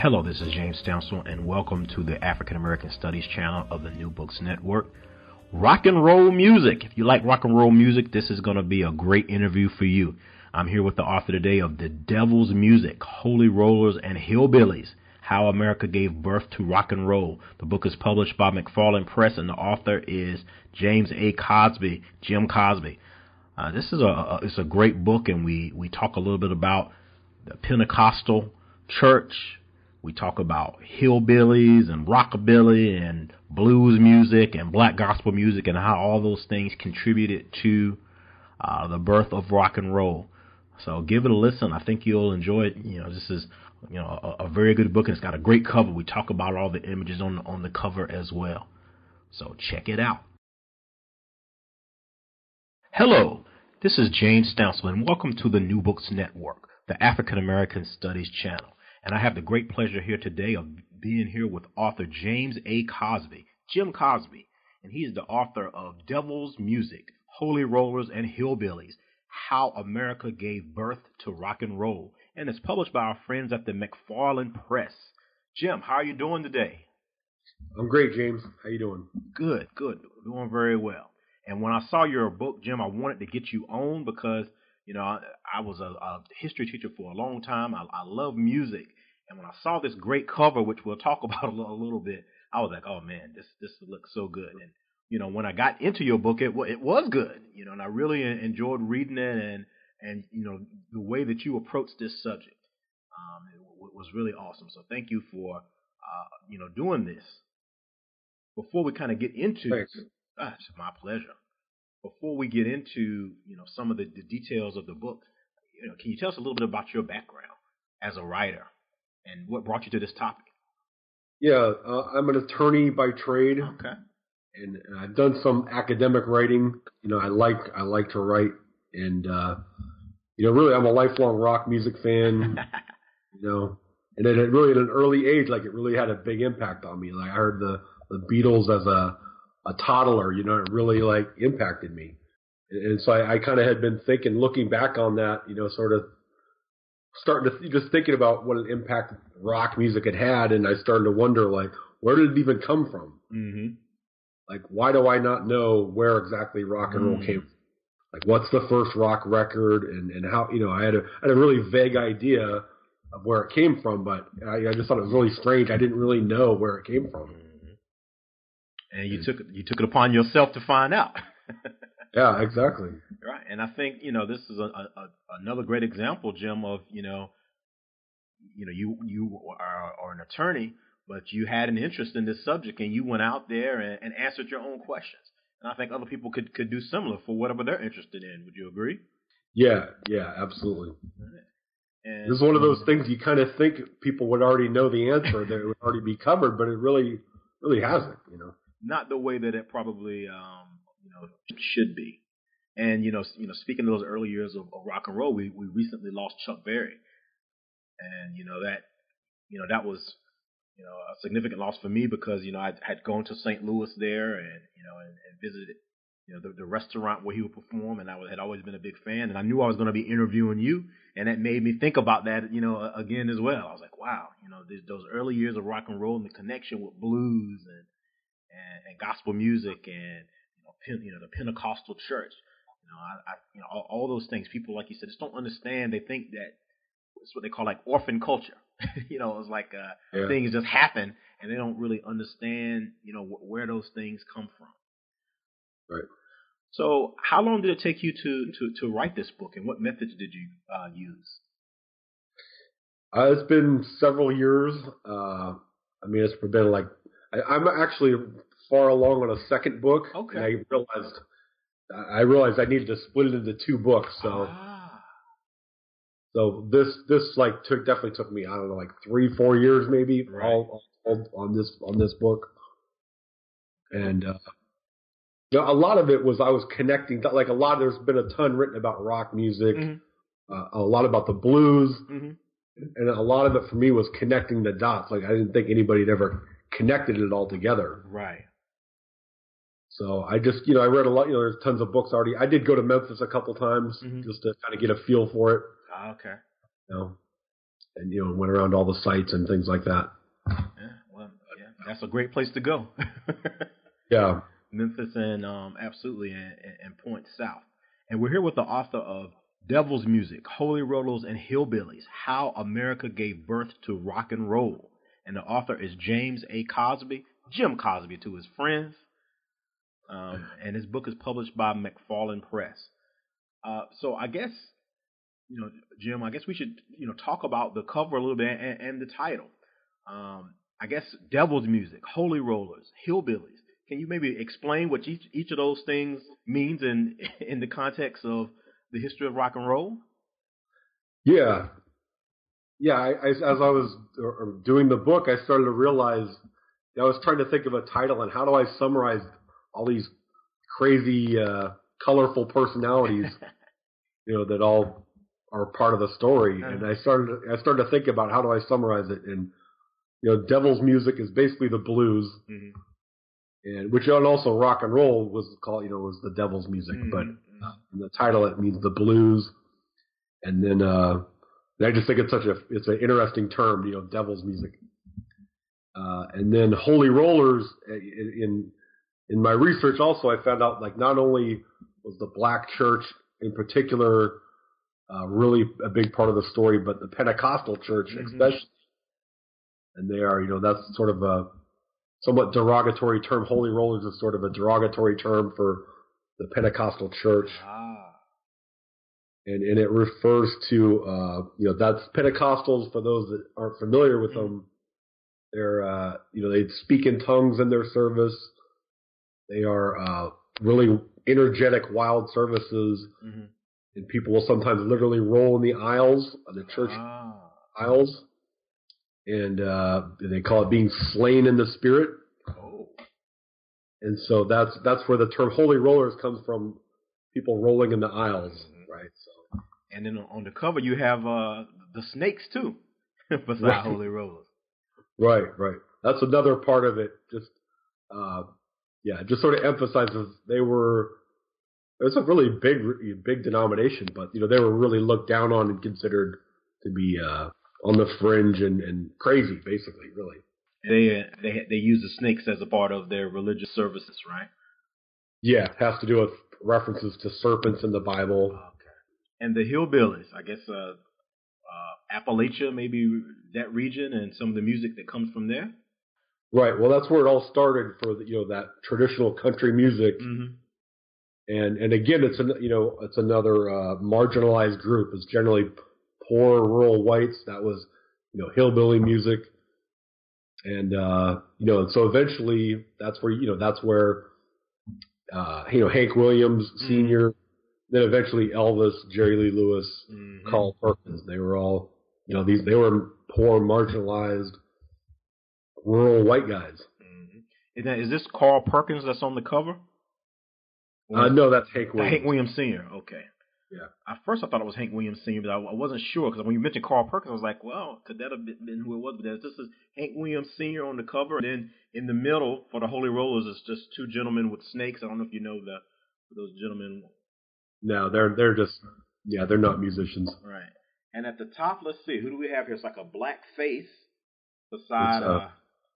Hello, this is James Stansel, and welcome to the African American Studies channel of the New Books Network. Rock and roll music. If you like rock and roll music, this is going to be a great interview for you. I'm here with the author today of The Devil's Music Holy Rollers and Hillbillies How America Gave Birth to Rock and Roll. The book is published by McFarland Press, and the author is James A. Cosby, Jim Cosby. Uh, this is a, a it's a great book, and we we talk a little bit about the Pentecostal church, we talk about hillbillies and rockabilly and blues music and black gospel music and how all those things contributed to uh, the birth of rock and roll. So give it a listen. I think you'll enjoy it. You know, this is you know a, a very good book and it's got a great cover. We talk about all the images on the, on the cover as well. So check it out. Hello, this is James Stansel and welcome to the New Books Network, the African American Studies channel. And I have the great pleasure here today of being here with author James A. Cosby, Jim Cosby. And he is the author of Devil's Music, Holy Rollers and Hillbillies How America Gave Birth to Rock and Roll. And it's published by our friends at the McFarland Press. Jim, how are you doing today? I'm great, James. How you doing? Good, good. Doing very well. And when I saw your book, Jim, I wanted to get you on because, you know, I, I was a, a, history teacher for a long time. I, I love music. And when I saw this great cover, which we'll talk about a little, a little bit, I was like, oh man, this this looks so good. And you know, when I got into your book, it it was good. You know, and I really enjoyed reading it, and and you know the way that you approached this subject um, it was really awesome. So thank you for uh, you know doing this. Before we kind of get into, Thanks. ah, it's my pleasure. Before we get into you know some of the, the details of the book, you know, can you tell us a little bit about your background as a writer? and what brought you to this topic? Yeah, uh, I'm an attorney by trade. Okay. And, and, I've done some academic writing. You know, I like I like to write, and uh, you know, really, I'm a lifelong rock music fan. you know, and then it really at an early age, like it really had a big impact on me. Like I heard the the Beatles as a a toddler. You know, it really like impacted me. And, and so I, I kind of had been thinking, looking back on that, you know, sort of starting to th- just thinking about what an impact rock music had had, and I started to wonder like, where did it even come from? Mm-hmm. Like, why do I not know where exactly rock and roll Mm. came? from? Like, what's the first rock record, and and how you know I had a I had a really vague idea of where it came from, but I, I just thought it was really strange. I didn't really know where it came from. And you took you took it upon yourself to find out. Yeah, exactly. Right, and I think you know this is a, a, a, another great example, Jim, of you know, you know, you you are, are an attorney, but you had an interest in this subject, and you went out there and, and answered your own questions. And I think other people could could do similar for whatever they're interested in. Would you agree? Yeah, yeah, absolutely. And This is one of those things you kind of think people would already know the answer, that it would already be covered, but it really, really hasn't. You know. Not the way that it probably um, you know should be. And you know, you know, speaking of those early years of, of rock and roll, we we recently lost Chuck Berry, and you know that you know that was you know a significant loss for me because you know I had gone to St. Louis there and you know and, and visited you know the, the restaurant where he would perform, and I had always been a big fan, and I knew I was going to be interviewing you, and that made me think about that you know again as well. I was like, wow, you know, those early years of rock and roll and the connection with blues and and, and gospel music and you know, Pen, you know the Pentecostal church. You know, I, I you know all, all those things. People like you said just don't understand. They think that it's what they call like orphan culture. you know, it's like uh, Yeah. things just happen and they don't really understand you know wh- where those things come from. Right. So, how long did it take you to to to write this book, and what methods did you uh, use? Uh, it's been several years. Uh, I mean, it's been like I, I'm actually far along on a second book. Okay. And I realized I realized I needed to split it into two books. So ah, So this this like took definitely took me I don't know like three four years maybe Right. all, all on this on this book, and uh, you know, a lot of it was I was connecting like a lot. There's been a ton written about rock music, Mhm. uh, a lot about the blues, Mhm. and a lot of it for me was connecting the dots. Like I didn't think anybody had ever connected it all together. Right. So I just, you know, I read a lot. You know, there's tons of books already. I did go to Memphis a couple times Mhm. just to kind of get a feel for it, Ah, okay. you know, and you know, went around all the sites and things like that. Yeah. Well, yeah, that's a great place to go. Yeah, Memphis and um, absolutely and, and- and Point South. And we're here with the author of Devil's Music, Holy Rollers and Hillbillies: How America Gave Birth to Rock and Roll. And the author is James A. Cosby, Jim Cosby to his friends. Um, and his book is published by McFarland Press. Uh, so I guess, you know, Jim, I guess we should, you know, talk about the cover a little bit and, and the title. Um, I guess Devil's Music, Holy Rollers, Hillbillies. Can you maybe explain what each each of those things means in in the context of the history of rock and roll? yeah, yeah. I, I, as I was doing the book, I started to realize I was trying to think of a title and how do I summarize all these crazy, uh, colorful personalities, you know, that all are part of the story. And I started, I started to think about how do I summarize it. And you know, Devil's music is basically the blues, Mhm. and which and also rock and roll was called, you know, was the Devil's music, but Mhm. in the title it means the blues and then uh and i just think it's such a it's an interesting term you know devil's music. Uh and then holy rollers uh, in in, my research also i found out like not only was the black church in particular uh really a big part of the story but the pentecostal church Mhm. especially. And they are you know that's sort of a somewhat derogatory term. Holy rollers is sort of a derogatory term for the pentecostal church. Ah, and and it refers to uh, you know that's Pentecostals for those that aren't familiar with them. They're uh, you know they speak in tongues in their service. They are uh, really energetic, wild services, mhm. and people will sometimes literally roll in the aisles of the church ah, aisles, and uh, they call it being slain in the spirit. oh, And so that's that's where the term holy rollers comes from. People rolling in the aisles. And then on the cover you have uh the snakes too, beside Right. Holy Rollers. Right, right. That's another part of it. Just, uh, yeah, just sort of emphasizes they were. It's a really big, big denomination, but you know they were really looked down on and considered to be uh, on the fringe and, and crazy, basically, really. They uh, they they use the snakes as a part of their religious services, right? Yeah, it has to do with references to serpents in the Bible. And the hillbillies, I guess, uh, uh, Appalachia, maybe that region, and some of the music that comes from there. Right. Well, that's where it all started for the, you know that traditional country music, Mm-hmm. and and again, it's an you know it's another uh, marginalized group. It's generally poor rural whites. That was you know hillbilly music, and uh, you know and so eventually that's where you know that's where uh, you know Hank Williams Mhm. Senior, then eventually Elvis, Jerry Lee Lewis, Mm-hmm. Carl Perkins. They were all you know these they were poor marginalized rural white guys. Mm-hmm. Is, that, is this Carl Perkins that's on the cover? Uh, no, that's Hank Williams. Hank Williams Sr. Okay. Yeah. At first, I thought it was Hank Williams Sr., but I, I wasn't sure because when you mentioned Carl Perkins, I was like, well, could that have been, who it was? But this is Hank Williams Sr. on the cover, and then in the middle for the Holy Rollers is just two gentlemen with snakes. I don't know if you know the those gentlemen. No, they're they're just yeah, they're not musicians. Right. And at the top, let's see, who do we have here? It's like a black face beside uh, uh,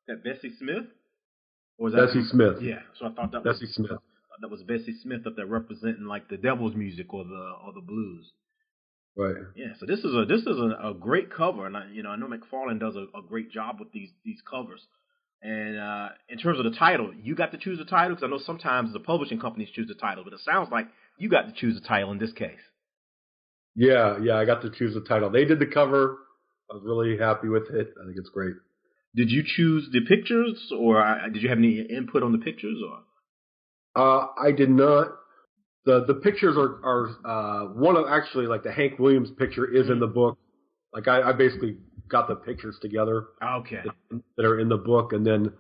that Bessie Smith. Or is that Bessie Smith. Yeah. So I thought that was Bessie Smith. that was Bessie Smith up there representing like the devil's music or the or the blues. Right. Yeah, so this is a this is a, a great cover, and I, you know I know McFarland does a, a great job with these these covers. And uh, in terms of the title, you got to choose the title because I know sometimes the publishing companies choose the title, but it sounds like you got to choose the title in this case. Yeah, yeah, I got to choose the title. They did the cover. I was really happy with it. I think it's great. Did you choose the pictures, or uh, did you have any input on the pictures? Or Uh, I did not. the the pictures are are uh, one of actually like the Hank Williams picture is in the book. Like I, I basically got the pictures together Okay. that, that are in the book, and then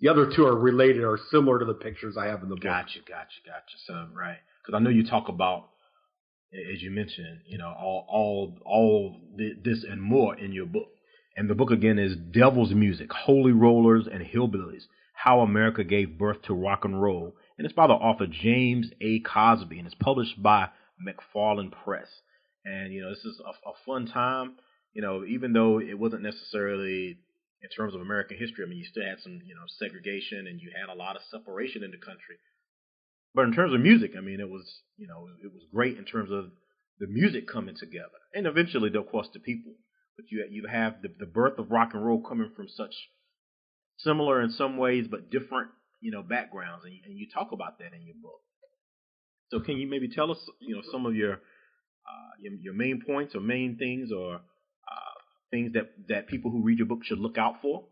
the other two are related or similar to the pictures I have in the book. Gotcha, gotcha, gotcha. So right, because I know you talk about, as you mentioned, you know, all all all this and more in your book. And the book again is Devil's Music: Holy Rollers and Hillbillies: How America Gave Birth to Rock and Roll, and it's by the author James A. Cosby, and it's published by McFarland Press. And you know, this is a, a fun time. You know, even though it wasn't necessarily in terms of American history, I mean, you still had some, you know, segregation and you had a lot of separation in the country. But in terms of music, I mean, it was, you know, it was great in terms of the music coming together, and eventually, of course, the people. But you you have the the birth of rock and roll coming from such similar in some ways, but different, you know, backgrounds, and you, and you talk about that in your book. So, can you maybe tell us, you know, some of your uh, your, your main points or main things or things that that people who read your book should look out for?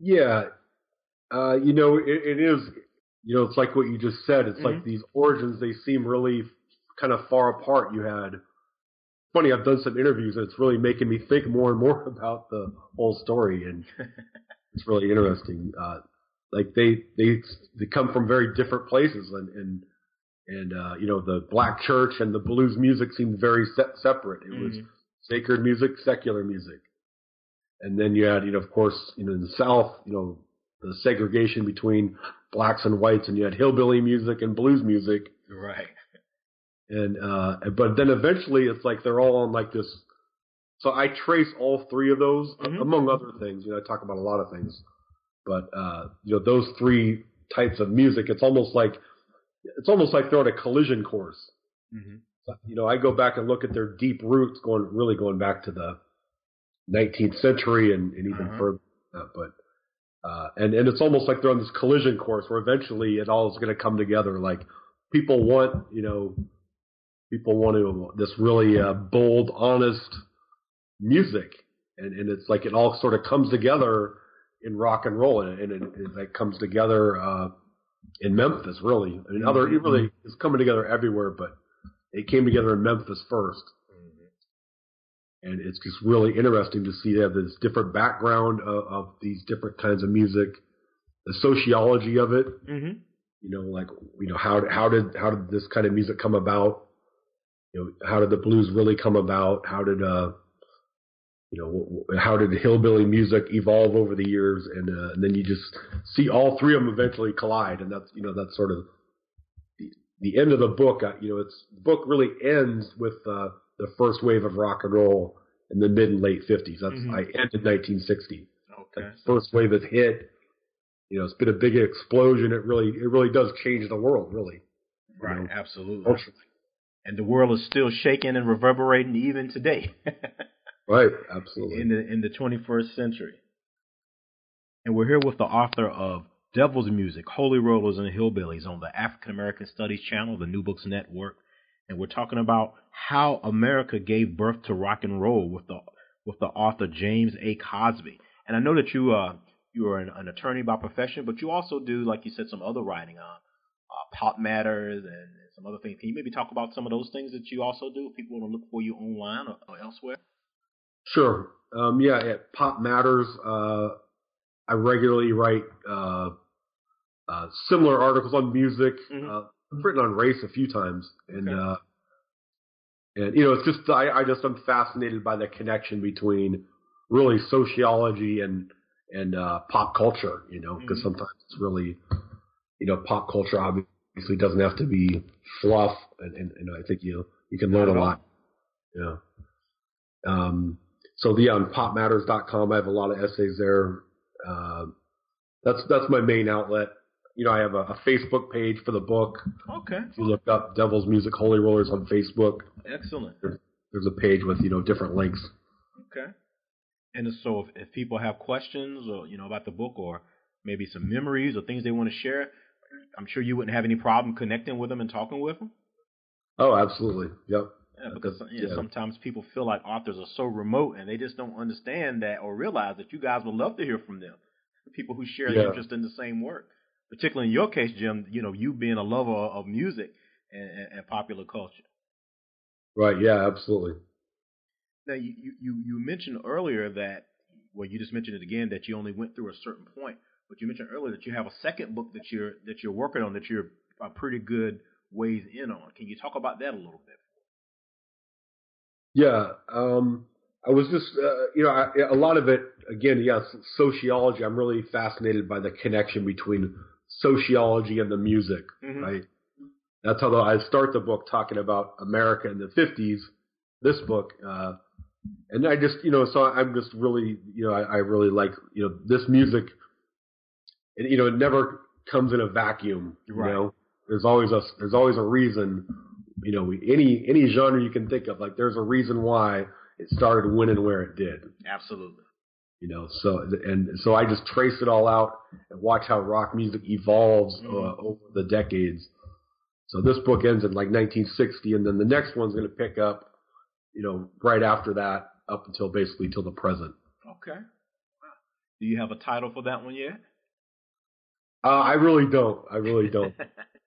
Yeah, uh, you know, it, it is. You know, it's like what you just said. It's like Mhm. these origins; they seem really kind of far apart. You had. Funny, I've done some interviews, and it's really making me think more and more about the whole story, and it's really interesting. Uh, like they they they come from very different places, and and and uh, you know the black church and the blues music seemed very se- separate. It was Mhm. Sacred music, secular music, and then you had you know of course you know in the South you know the segregation between blacks and whites, and you had hillbilly music and blues music, Right. and uh, but then eventually it's like they're all on like this. So I trace all three of those Mhm. among other things. You know, I talk about a lot of things, but uh, you know those three types of music. It's almost like it's almost like they're on a collision course. hmm You know, I go back and look at their deep roots, going really going back to the 19th century and, and even Uh-huh. further. that, But uh, and and it's almost like they're on this collision course where eventually it all is going to come together. Like people want, you know, people want to this really uh, bold, honest music, and and it's like it all sort of comes together in rock and roll, and, and it, it, it comes together uh, in Memphis. Really, I mean, other it really it's coming together everywhere, but it came together in Memphis first and it's just really interesting to see that this different background of, of these different kinds of music, the sociology of it. hmm You know, like you know how how did how did this kind of music come about? You know, how did the blues really come about? How did uh, you know, how did the hillbilly music evolve over the years? And uh, and then you just see all three of them eventually collide, and that's you know that's sort of the, end of the book. Uh, you know, it's the book really ends with uh, the first wave of rock and roll in the mid and late fifties. That's Mhm. I ended 1960. Okay. First wave has hit. You know, it's been a big explosion. It really it really does change the world, really. Right. know, Absolutely. culturally. And the world is still shaking and reverberating even today. Right, absolutely. in the in the 21st century. And we're here with the author of Devil's Music, Holy Rollers and Hillbillies on the African American Studies channel, the New Books Network, and we're talking about how America gave birth to rock and roll with the with the author James A. Cosby. And I know that you uh you are an, an attorney by profession, but you also do, like you said, some other writing on uh, pop matters and some other things. Can you maybe talk about some of those things that you also do? If people want to look for you online or, or elsewhere. Sure. Um, yeah, at Pop Matters, uh, I regularly write uh, uh, similar articles on music. Mhm. Uh, I've written on race a few times, and Okay. uh, and you know, it's just I, I just I'm fascinated by the connection between really sociology and and uh, pop culture. You know, because Mhm. sometimes it's really you know pop culture obviously doesn't have to be fluff, and, and, and I think you you can learn a lot. Yeah. Um, so yeah, on popmatters.com, I have a lot of essays there. Uh, that's that's my main outlet. You know, I have a, a Facebook page for the book. Okay. If you look up Devil's Music Holy Rollers on Facebook, Excellent. there's a page with you know different links. Okay. And so, if, if people have questions, or you know, about the book, or maybe some memories or things they want to share, I'm sure you wouldn't have any problem connecting with them and talking with them. Oh, absolutely. Yep. Yeah, because yeah, Yeah. sometimes people feel like authors are so remote and they just don't understand that or realize that you guys would love to hear from them. People who share Yeah. interest in the same work. Particularly in your case, Jim, you know, you being a lover of music and, and, and popular culture. Right. Yeah. Absolutely. Now, you, you, you mentioned earlier that, well, you just mentioned it again that you only went through a certain point, but you mentioned earlier that you have a second book that you're that you're working on that you're a pretty good ways in on. Can you talk about that a little bit? Yeah. Um, I was just, uh, you know, I, a lot of it, again, yes, sociology. I'm really fascinated by the connection between sociology and the music, mm-hmm. right? That's how I start the book talking about America in the 50s. This book, uh, and I just, you know, so I'm just really, you know, I, I really like, you know, this music. And, you know, it never comes in a vacuum. Right. You know, there's always a there's always a reason. You know, any any genre you can think of, like there's a reason why it started when and where it did. Absolutely. You know, so and so I just trace it all out and watch how rock music evolves mm-hmm. uh, over the decades. So this book ends in like 1960, and then the next one's going to pick up, you know, right after that up until basically till the present. Okay. Do you have a title for that one yet? Uh, I really don't. I really don't.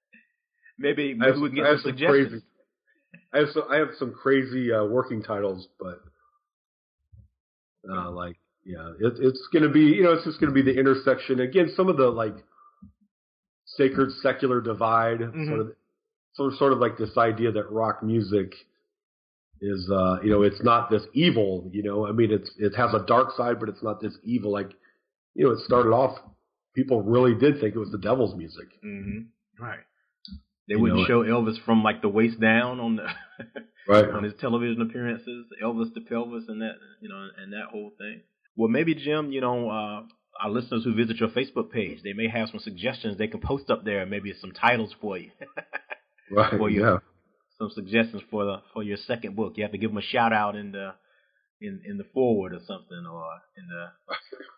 maybe maybe have, we can get some suggestions. Crazy, I have some I have some crazy uh, working titles, but uh, like yeah, it, it's gonna be you know it's just gonna be the intersection again. Some of the like sacred secular divide, mm-hmm. sort of sort of, sort of like this idea that rock music is uh you know it's not this evil you know I mean it's it has a dark side, but it's not this evil like you know it started off people really did think it was the devil's music. Mm-hmm. Right. They you wouldn't know, show Elvis from like the waist down on the right on his television appearances, Elvis to pelvis, and that you know, and that whole thing. Well, maybe Jim, you know, uh, our listeners who visit your Facebook page, they may have some suggestions they can post up there, maybe some titles for you. right. For your, yeah. Some suggestions for the for your second book. You have to give them a shout out in the in in the forward or something, or in the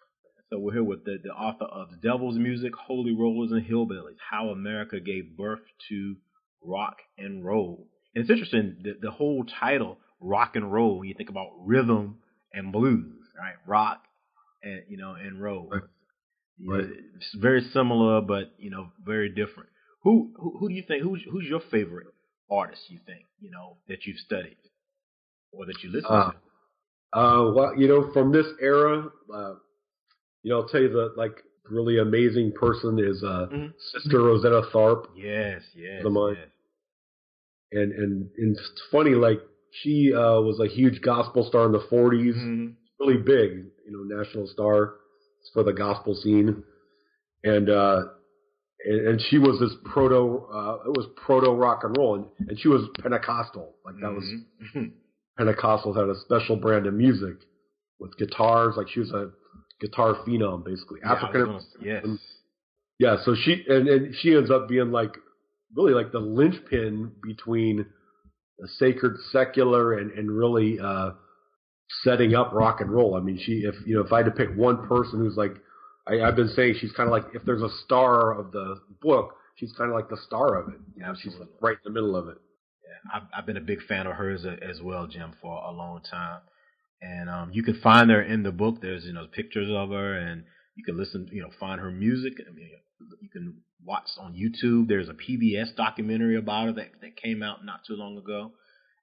So we're here with the, the author of The Devil's Music, Holy Rollers and Hillbillies, How America Gave Birth to Rock and Roll. And it's interesting, the, the whole title, rock and roll, you think about rhythm and blues, right? Rock and, you know, and roll. Right. It's very similar, but, you know, very different. Who, who, who do you think, who's, who's your favorite artist, you think, you know, that you've studied or that you listen uh, to? Uh, well, you know, from this era, uh, you know, I'll tell you the like really amazing person is uh, mm-hmm. Sister Rosetta Tharpe. Yes, yes, the mine. Yes. And and and it's funny, like she uh, was a huge gospel star in the 40s, mm-hmm. Really big, you know, national star for the gospel scene, and uh, and, and she was this proto, uh, it was proto rock and roll, and, and she was Pentecostal, like that mm-hmm. was Pentecostals had a special brand of music with guitars, like she was a guitar phenom, basically yeah, African. Yes. Yeah, so she and, and she ends up being like really like the linchpin between the sacred secular and and really uh setting up rock and roll. I mean, she if you know if I had to pick one person who's like I, I've been saying she's kind of like if there's a star of the book, she's kind of like the star of it. You know, she's right in the middle of it. Yeah, I've, I've been a big fan of hers as well, Jim, for a long time and um, you can find her in the book. There's you know pictures of her, and you can listen, you know, find her music. I mean, you can watch on YouTube. There's a PBS documentary about her that that came out not too long ago.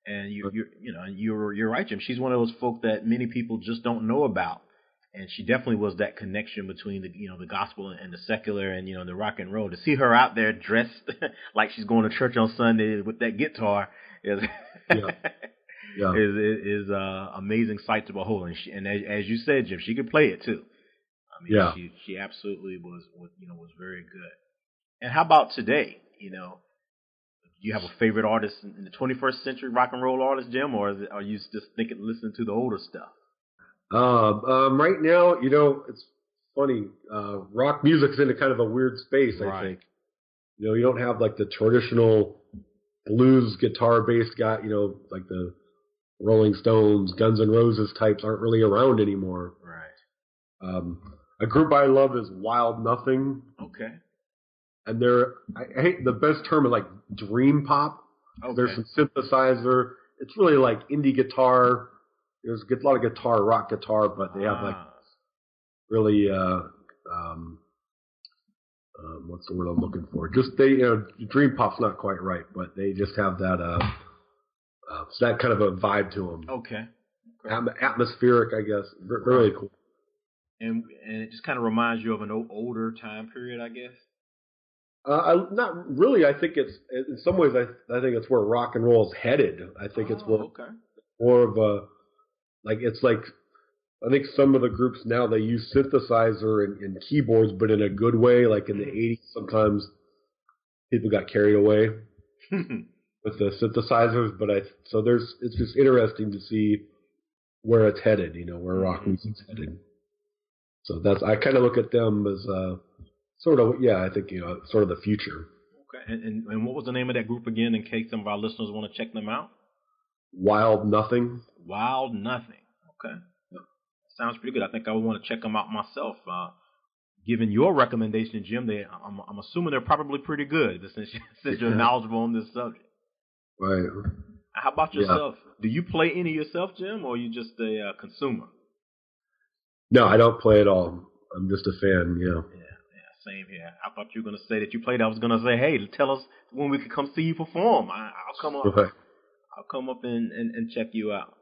And you you you know you're you're right, Jim. She's one of those folk that many people just don't know about. And she definitely was that connection between the you know the gospel and the secular and you know the rock and roll. To see her out there dressed like she's going to church on Sunday with that guitar is yeah. yeah. is is, uh, amazing sight to behold. And, she, and as, as, you said, Jim, she could play it too. I mean, yeah. she she absolutely was, was you know was very good. And how about today? You know, you have a favorite artist in the 21st century rock and roll artist, Jim, or it, are you just thinking listening to the older stuff? Um, um, right now, you know, it's funny. Uh, rock music's in a kind of a weird space. I think. You know, you don't have like the traditional blues guitar based guy. You know, like the Rolling Stones, Guns N' Roses types aren't really around anymore. Right. Um, a group I love is Wild Nothing. Okay. And they're I, hate the best term is like dream pop. Okay. There's some synthesizer. It's really like indie guitar. There's a lot of guitar, rock guitar, but they have like ah. really uh, um, um, what's the word I'm looking for? Just they, you know, dream pop's not quite right, but they just have that, uh, uh that kind of a vibe to them. Okay. okay. At- atmospheric, I guess. R- really cool. And and it just kind of reminds you of an older time period, I guess. Uh, I, not really. I think it's in some ways. I I think it's where rock and roll is headed. I think oh, it's more, okay. more of a like it's like I think some of the groups now they use synthesizer and, and keyboards, but in a good way. Like in the '80s, mm-hmm. sometimes people got carried away with the synthesizers. But I so there's it's just interesting to see where it's headed. You know where rock mm-hmm. music's headed. So that's I kind of look at them as uh, sort of yeah I think you know sort of the future. Okay, and, and and what was the name of that group again? In case some of our listeners want to check them out. Wild Nothing. Wild Nothing. Okay sounds pretty good. I think I would want to check them out myself. Uh, given your recommendation, Jim, they I'm, I'm assuming they're probably pretty good since, since you're knowledgeable on this subject. Right. How about yourself? Yeah. Do you play any yourself, Jim, or are you just a uh, consumer? No, I don't play at all. I'm just a fan. Yeah. Yeah. Same here. I thought you were going to say that you played. I was going to say, hey, tell us when we can come see you perform. I, will come up. Right. I'll come up and, and, and check you out.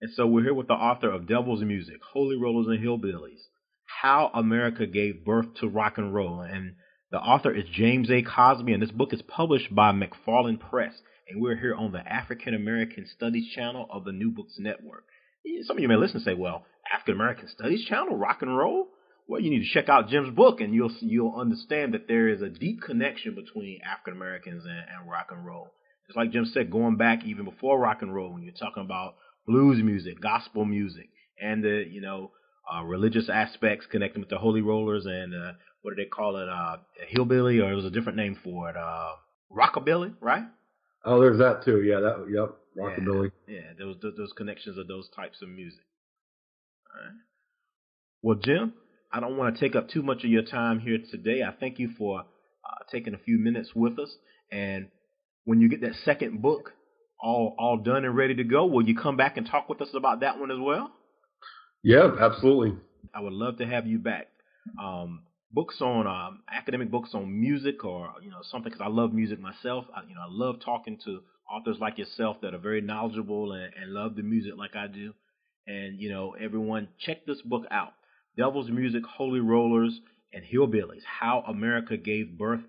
And so we're here with the author of Devil's Music, Holy Rollers and Hillbillies, How America Gave Birth to Rock and Roll. And the author is James A. Cosby, and this book is published by McFarland Press. And we're here on the African American Studies channel of the New Books Network. Some of you may listen and say, well, African American Studies channel, rock and roll? Well, you need to check out Jim's book and you'll you'll understand that there is a deep connection between African Americans and, and rock and roll. It's like Jim said, going back even before rock and roll, when you're talking about blues music, gospel music, and the you know uh, religious aspects connecting with the Holy Rollers and uh, what do they call it? Uh, hillbilly, or it was a different name for it. Uh, rockabilly, right? Oh, there's that too. Yeah, that yep, rockabilly. Yeah, yeah those, those those connections of those types of music. All right. Well, Jim, I don't want to take up too much of your time here today. I thank you for uh, taking a few minutes with us. And when you get that second book all all done and ready to go, will you come back and talk with us about that one as well? Yeah, absolutely. I would love to have you back. Um, books on um, academic books on music or you know something because I love music myself. I, you know I love talking to authors like yourself that are very knowledgeable and, and love the music like I do. And you know everyone check this book out: Devil's Music, Holy Rollers, and Hillbillies: How America Gave Birth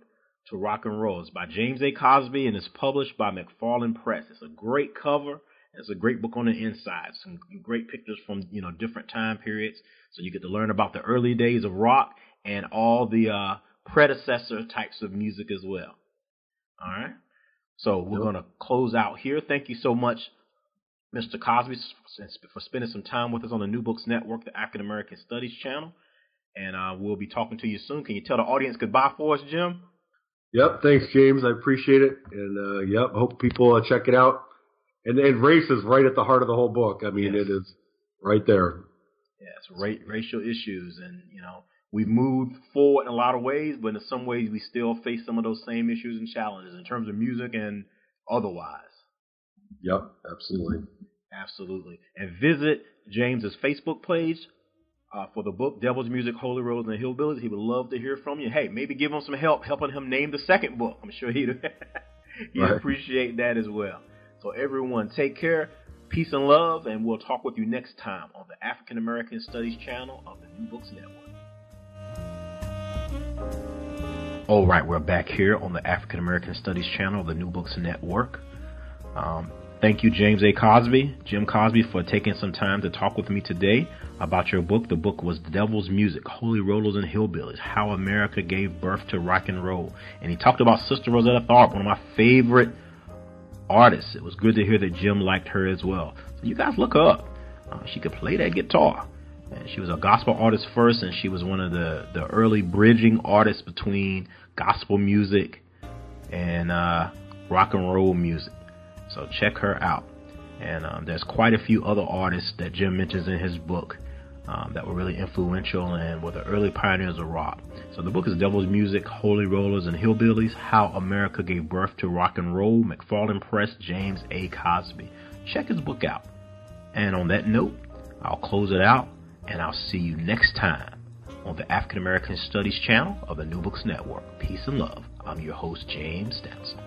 to Rock and Roll. It's by James A. Cosby and it's published by McFarland Press. It's a great cover. It's a great book on the inside. Some great pictures from you know different time periods, so you get to learn about the early days of rock and all the uh, predecessor types of music as well. All right. So we're going to close out here. Thank you so much, Mr. Cosby, for spending some time with us on the New Books Network, the African American Studies channel. And uh, we'll be talking to you soon. Can you tell the audience goodbye for us, Jim? Yep. Thanks, James. I appreciate it. And uh, yep, hope people uh, check it out. And, and race is right at the heart of the whole book. I mean, yes. it is right there. Yes, ra- racial issues, and you know, we've moved forward in a lot of ways, but in some ways, we still face some of those same issues and challenges in terms of music and otherwise. Yep, absolutely. Absolutely. And visit James's Facebook page, uh, for the book Devil's Music, Holy Rollers, and Hillbillies. He would love to hear from you. Hey, maybe give him some help helping him name the second book. I'm sure he'd, he'd right. appreciate that as well. So, everyone, take care, peace and love, and we'll talk with you next time on the African American Studies channel of the New Books Network. All right, we're back here on the African American Studies channel of the New Books Network. Um, Thank you, James A. Cosby, Jim Cosby, for taking some time to talk with me today about your book. The book was Devil's Music, Holy Rollers and Hillbillies, How America Gave Birth to Rock and Roll. And he talked about Sister Rosetta Tharpe, one of my favorite artists. It was good to hear that Jim liked her as well. So you guys look her up. Uh, she could play that guitar. And she was a gospel artist first, and she was one of the, the early bridging artists between gospel music and uh, rock and roll music. So check her out. And um, there's quite a few other artists that Jim mentions in his book um, that were really influential and were the early pioneers of rock. So the book is Devil's Music, Holy Rollers, and Hillbillies How America Gave Birth to Rock and Roll, McFarland Press, James A. Cosby. Check his book out. And on that note, I'll close it out and I'll see you next time on the African American Studies channel of the New Books Network. Peace and love. I'm your host, James Stansel.